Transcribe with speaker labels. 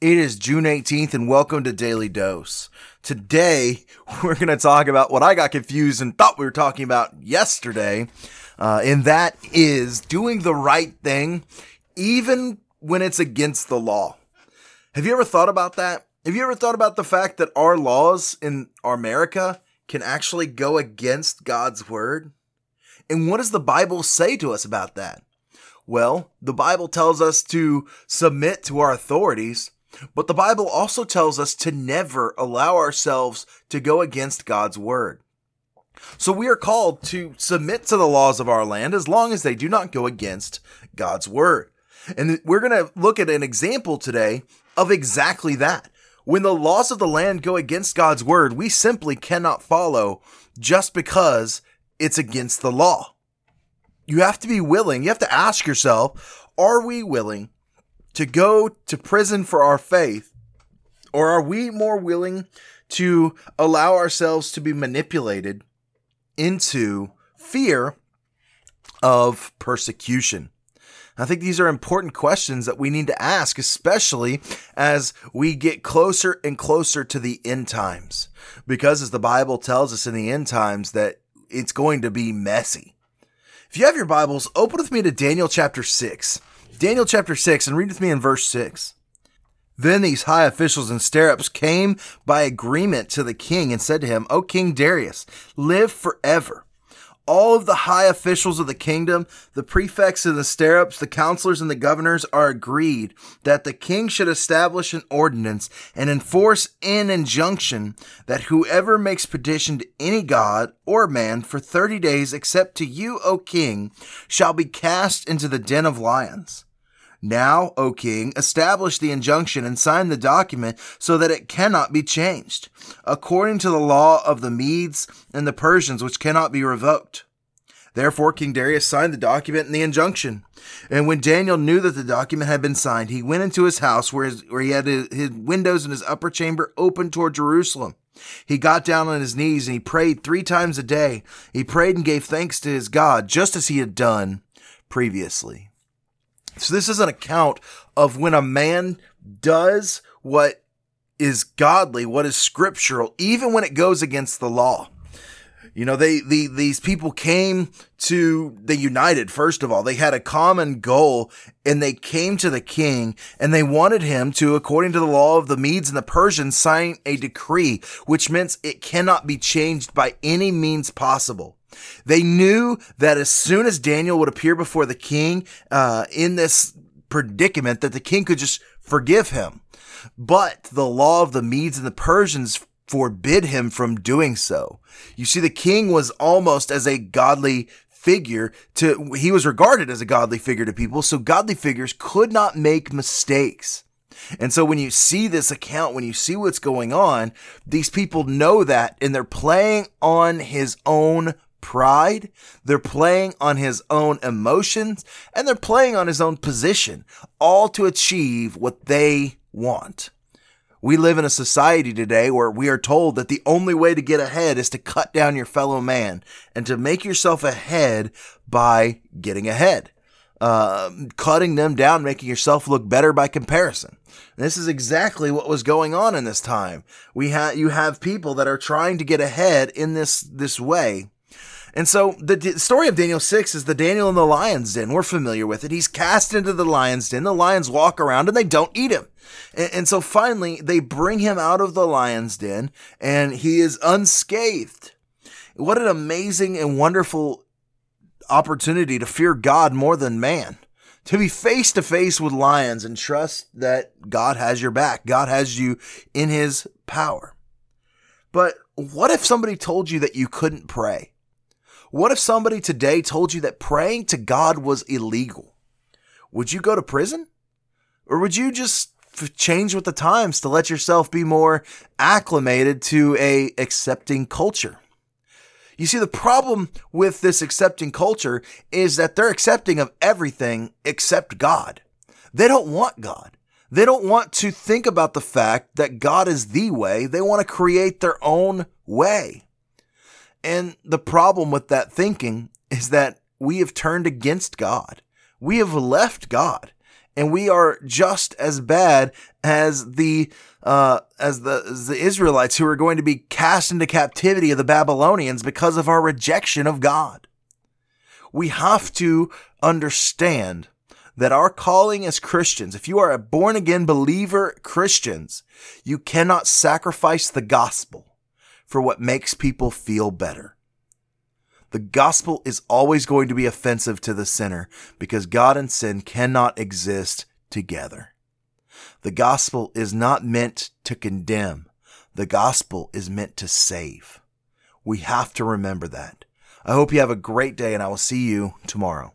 Speaker 1: It is June 18th, and welcome to Daily Dose. Today, we're going to talk about what I got confused and thought we were talking about yesterday, uh, and that is doing the right thing, even when it's against the law. Have you ever thought about that? Have you ever thought about the fact that our laws in America can actually go against God's word? And what does the Bible say to us about that? Well, the Bible tells us to submit to our authorities, but the Bible also tells us to never allow ourselves to go against God's word. So we are called to submit to the laws of our land as long as they do not go against God's word. And we're going to look at an example today of exactly that. When the laws of the land go against God's word, we simply cannot follow just because it's against the law. You have to be willing, you have to ask yourself, are we willing to go to prison for our faith? Or are we more willing to allow ourselves to be manipulated into fear of persecution? I think these are important questions that we need to ask, especially as we get closer and closer to the end times. Because as the Bible tells us in the end times that it's going to be messy. If you have your Bibles, open with me to Daniel chapter 6. Daniel chapter 6 and read with me in verse 6. Then these high officials and satraps came by agreement to the king and said to him, O King Darius, live forever all of the high officials of the kingdom, the prefects and the satraps, the counselors and the governors are agreed that the king should establish an ordinance and enforce an injunction that whoever makes petition to any god or man for 30 days except to you, O king, shall be cast into the den of lions. Now, O king, establish the injunction and sign the document so that it cannot be changed, according to the law of the Medes and the Persians, which cannot be revoked. Therefore, King Darius signed the document and the injunction. And when Daniel knew that the document had been signed, he went into his house where, his, where he had his, his windows in his upper chamber open toward Jerusalem. He got down on his knees and he prayed three times a day. He prayed and gave thanks to his God, just as he had done previously. So this is an account of when a man does what is godly, what is scriptural, even when it goes against the law. You know, they, the, these people came to, they united, first of all. They had a common goal and they came to the king and they wanted him to, according to the law of the Medes and the Persians, sign a decree, which means it cannot be changed by any means possible. They knew that as soon as Daniel would appear before the king uh, in this predicament, that the king could just forgive him. But the law of the Medes and the Persians forbid him from doing so. You see, the king was almost as a godly figure to, he was regarded as a godly figure to people, so godly figures could not make mistakes. And so when you see this account, when you see what's going on, these people know that and they're playing on his own pride, they're playing on his own emotions, and they're playing on his own position, all to achieve what they want. We live in a society today where we are told that the only way to get ahead is to cut down your fellow man and to make yourself ahead by getting ahead. Uh, cutting them down, making yourself look better by comparison. This is exactly what was going on in this time. We have you have people that are trying to get ahead in this this way, and so the d- story of Daniel 6 is the Daniel in the lion's den. We're familiar with it. He's cast into the lion's den. The lions walk around and they don't eat him. And, and so finally, they bring him out of the lion's den and he is unscathed. What an amazing and wonderful opportunity to fear God more than man. To be face to face with lions and trust that God has your back. God has you in his power. But what if somebody told you that you couldn't pray? What if somebody today told you that praying to God was illegal? Would you go to prison? Or would you just change with the times to let yourself be more acclimated to a accepting culture. You see, the problem with this accepting culture is that they're accepting of everything except God. They don't want God. They don't want to think about the fact that God is the way. They want to create their own way. And the problem with that thinking is that we have turned against God. We have left God and we are just as bad as the uh, as the as the Israelites who are going to be cast into captivity of the Babylonians because of our rejection of God. We have to understand that our calling as Christians, if you are a born again believer Christians, you cannot sacrifice the gospel for what makes people feel better. The gospel is always going to be offensive to the sinner because God and sin cannot exist together. The gospel is not meant to condemn. The gospel is meant to save. We have to remember that. I hope you have a great day and I will see you tomorrow.